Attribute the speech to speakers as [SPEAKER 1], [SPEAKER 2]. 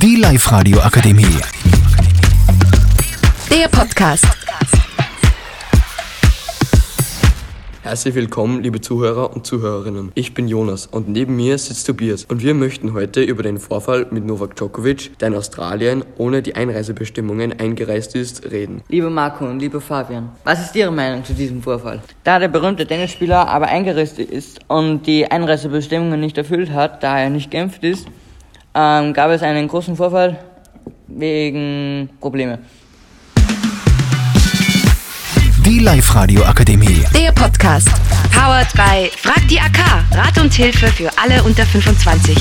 [SPEAKER 1] Die Live-Radio Akademie.
[SPEAKER 2] Der Podcast.
[SPEAKER 3] Herzlich willkommen, liebe Zuhörer und Zuhörerinnen. Ich bin Jonas und neben mir sitzt Tobias und wir möchten heute über den Vorfall mit Novak Djokovic, der in Australien ohne die Einreisebestimmungen eingereist ist, reden.
[SPEAKER 4] Liebe Marco und liebe Fabian, was ist Ihre Meinung zu diesem Vorfall? Da der berühmte Tennisspieler aber eingereist ist und die Einreisebestimmungen nicht erfüllt hat, da er nicht geimpft ist, ähm, gab es einen großen Vorfall wegen Probleme.
[SPEAKER 1] Die Live-Radio Akademie.
[SPEAKER 2] Der Podcast.
[SPEAKER 5] Powered by Frag die AK. Rat und Hilfe für alle unter 25.